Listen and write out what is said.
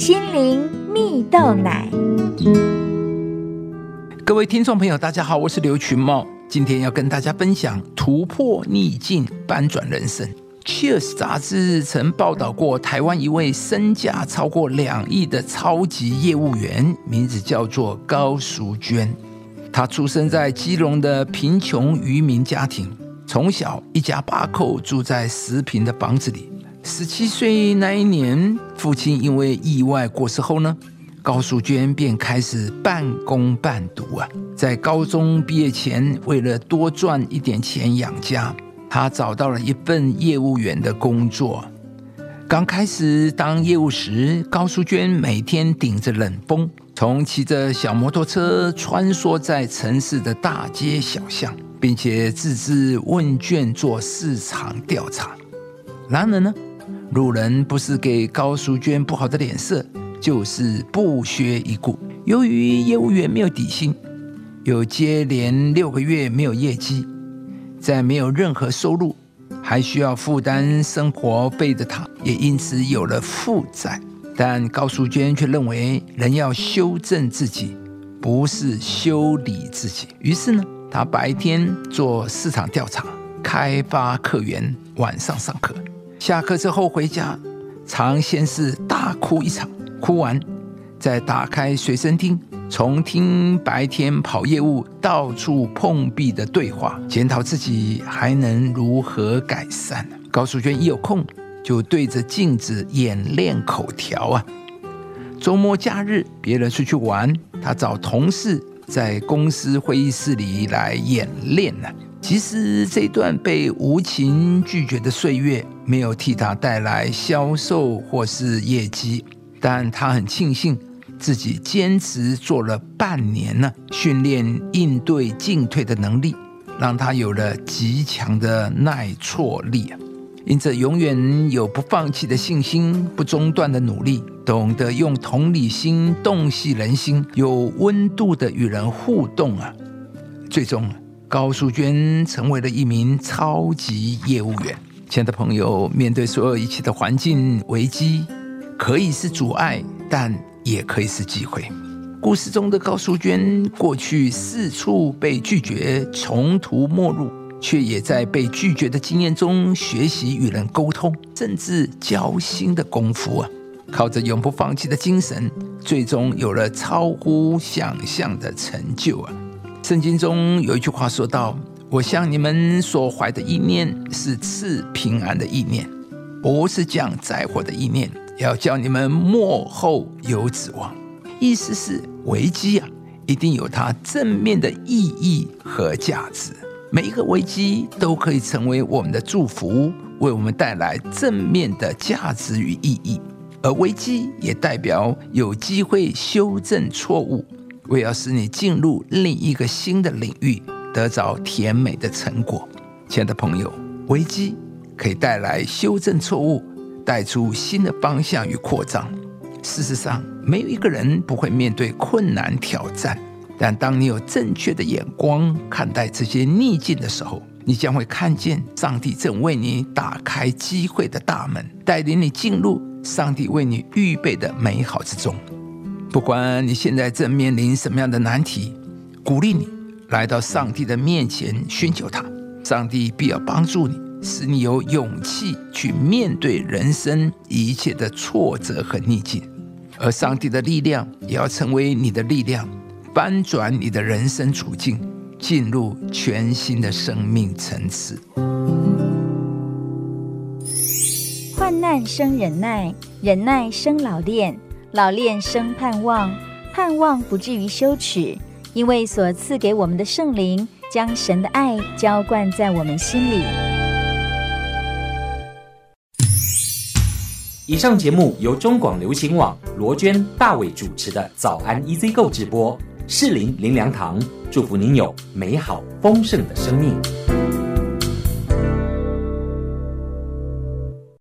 心灵蜜豆奶。各位听众朋友，大家好，我是刘群茂，今天要跟大家分享突破逆境，翻转人生。Cheers 杂志曾报道过台湾一位身价超过两亿的超级业务员，名字叫做高淑娟。她出生在基隆的贫穷渔民家庭，从小一家八口住在十平的房子里。十七岁那一年，父亲因为意外过世后呢，高淑娟便开始半工半读啊。在高中毕业前，为了多赚一点钱养家。她找到了一份业务员的工作。刚开始当业务时，高淑娟每天顶着冷风，从骑着小摩托车穿梭在城市的大街小巷，并且自制问卷做市场调查。然而呢，路人不是给高淑娟不好的脸色，就是不屑一顾。由于业务员没有底薪，有接连六个月没有业绩。在没有任何收入，还需要负担生活费的他，也因此有了负债。但高淑娟却认为，人要修正自己，不是修理自己。于是呢，她白天做市场调查，开发客源，晚上上课。下课之后回家，常先是大哭一场，哭完再打开随身听。重听白天跑业务到处碰壁的对话，检讨自己还能如何改善。高淑娟一有空就对着镜子演练口条啊。周末假日别人出去玩，她找同事在公司会议室里来演练呢。其实这段被无情拒绝的岁月，没有替他带来销售或是业绩，但他很庆幸。自己坚持做了半年呢，训练应对进退的能力，让他有了极强的耐挫力啊！因此，永远有不放弃的信心，不中断的努力，懂得用同理心洞悉人心，有温度的与人互动啊！最终，高淑娟成为了一名超级业务员。亲爱的朋友，面对所有一切的环境危机，可以是阻碍，但。也可以是机会。故事中的高淑娟，过去四处被拒绝，穷途末路，却也在被拒绝的经验中学习与人沟通，甚至交心的功夫啊！靠着永不放弃的精神，最终有了超乎想象的成就啊！圣经中有一句话说道：“我向你们所怀的意念是赐平安的意念，不是降灾祸的意念。”要叫你们幕后有指望，意思是危机啊，一定有它正面的意义和价值。每一个危机都可以成为我们的祝福，为我们带来正面的价值与意义。而危机也代表有机会修正错误，为要使你进入另一个新的领域，得着甜美的成果。亲爱的朋友，危机可以带来修正错误。带出新的方向与扩张。事实上，没有一个人不会面对困难挑战，但当你有正确的眼光看待这些逆境的时候，你将会看见上帝正为你打开机会的大门，带领你进入上帝为你预备的美好之中。不管你现在正面临什么样的难题，鼓励你来到上帝的面前寻求他，上帝必要帮助你。使你有勇气去面对人生一切的挫折和逆境，而上帝的力量也要成为你的力量，翻转你的人生处境，进入全新的生命层次。患难生忍耐，忍耐生老练，老练生盼望，盼望不至于羞耻，因为所赐给我们的圣灵将神的爱浇灌在我们心里。以上节目由中广流行网罗娟、大伟主持的《早安 EZ 购》直播，适林林良堂祝福您有美好丰盛的生命。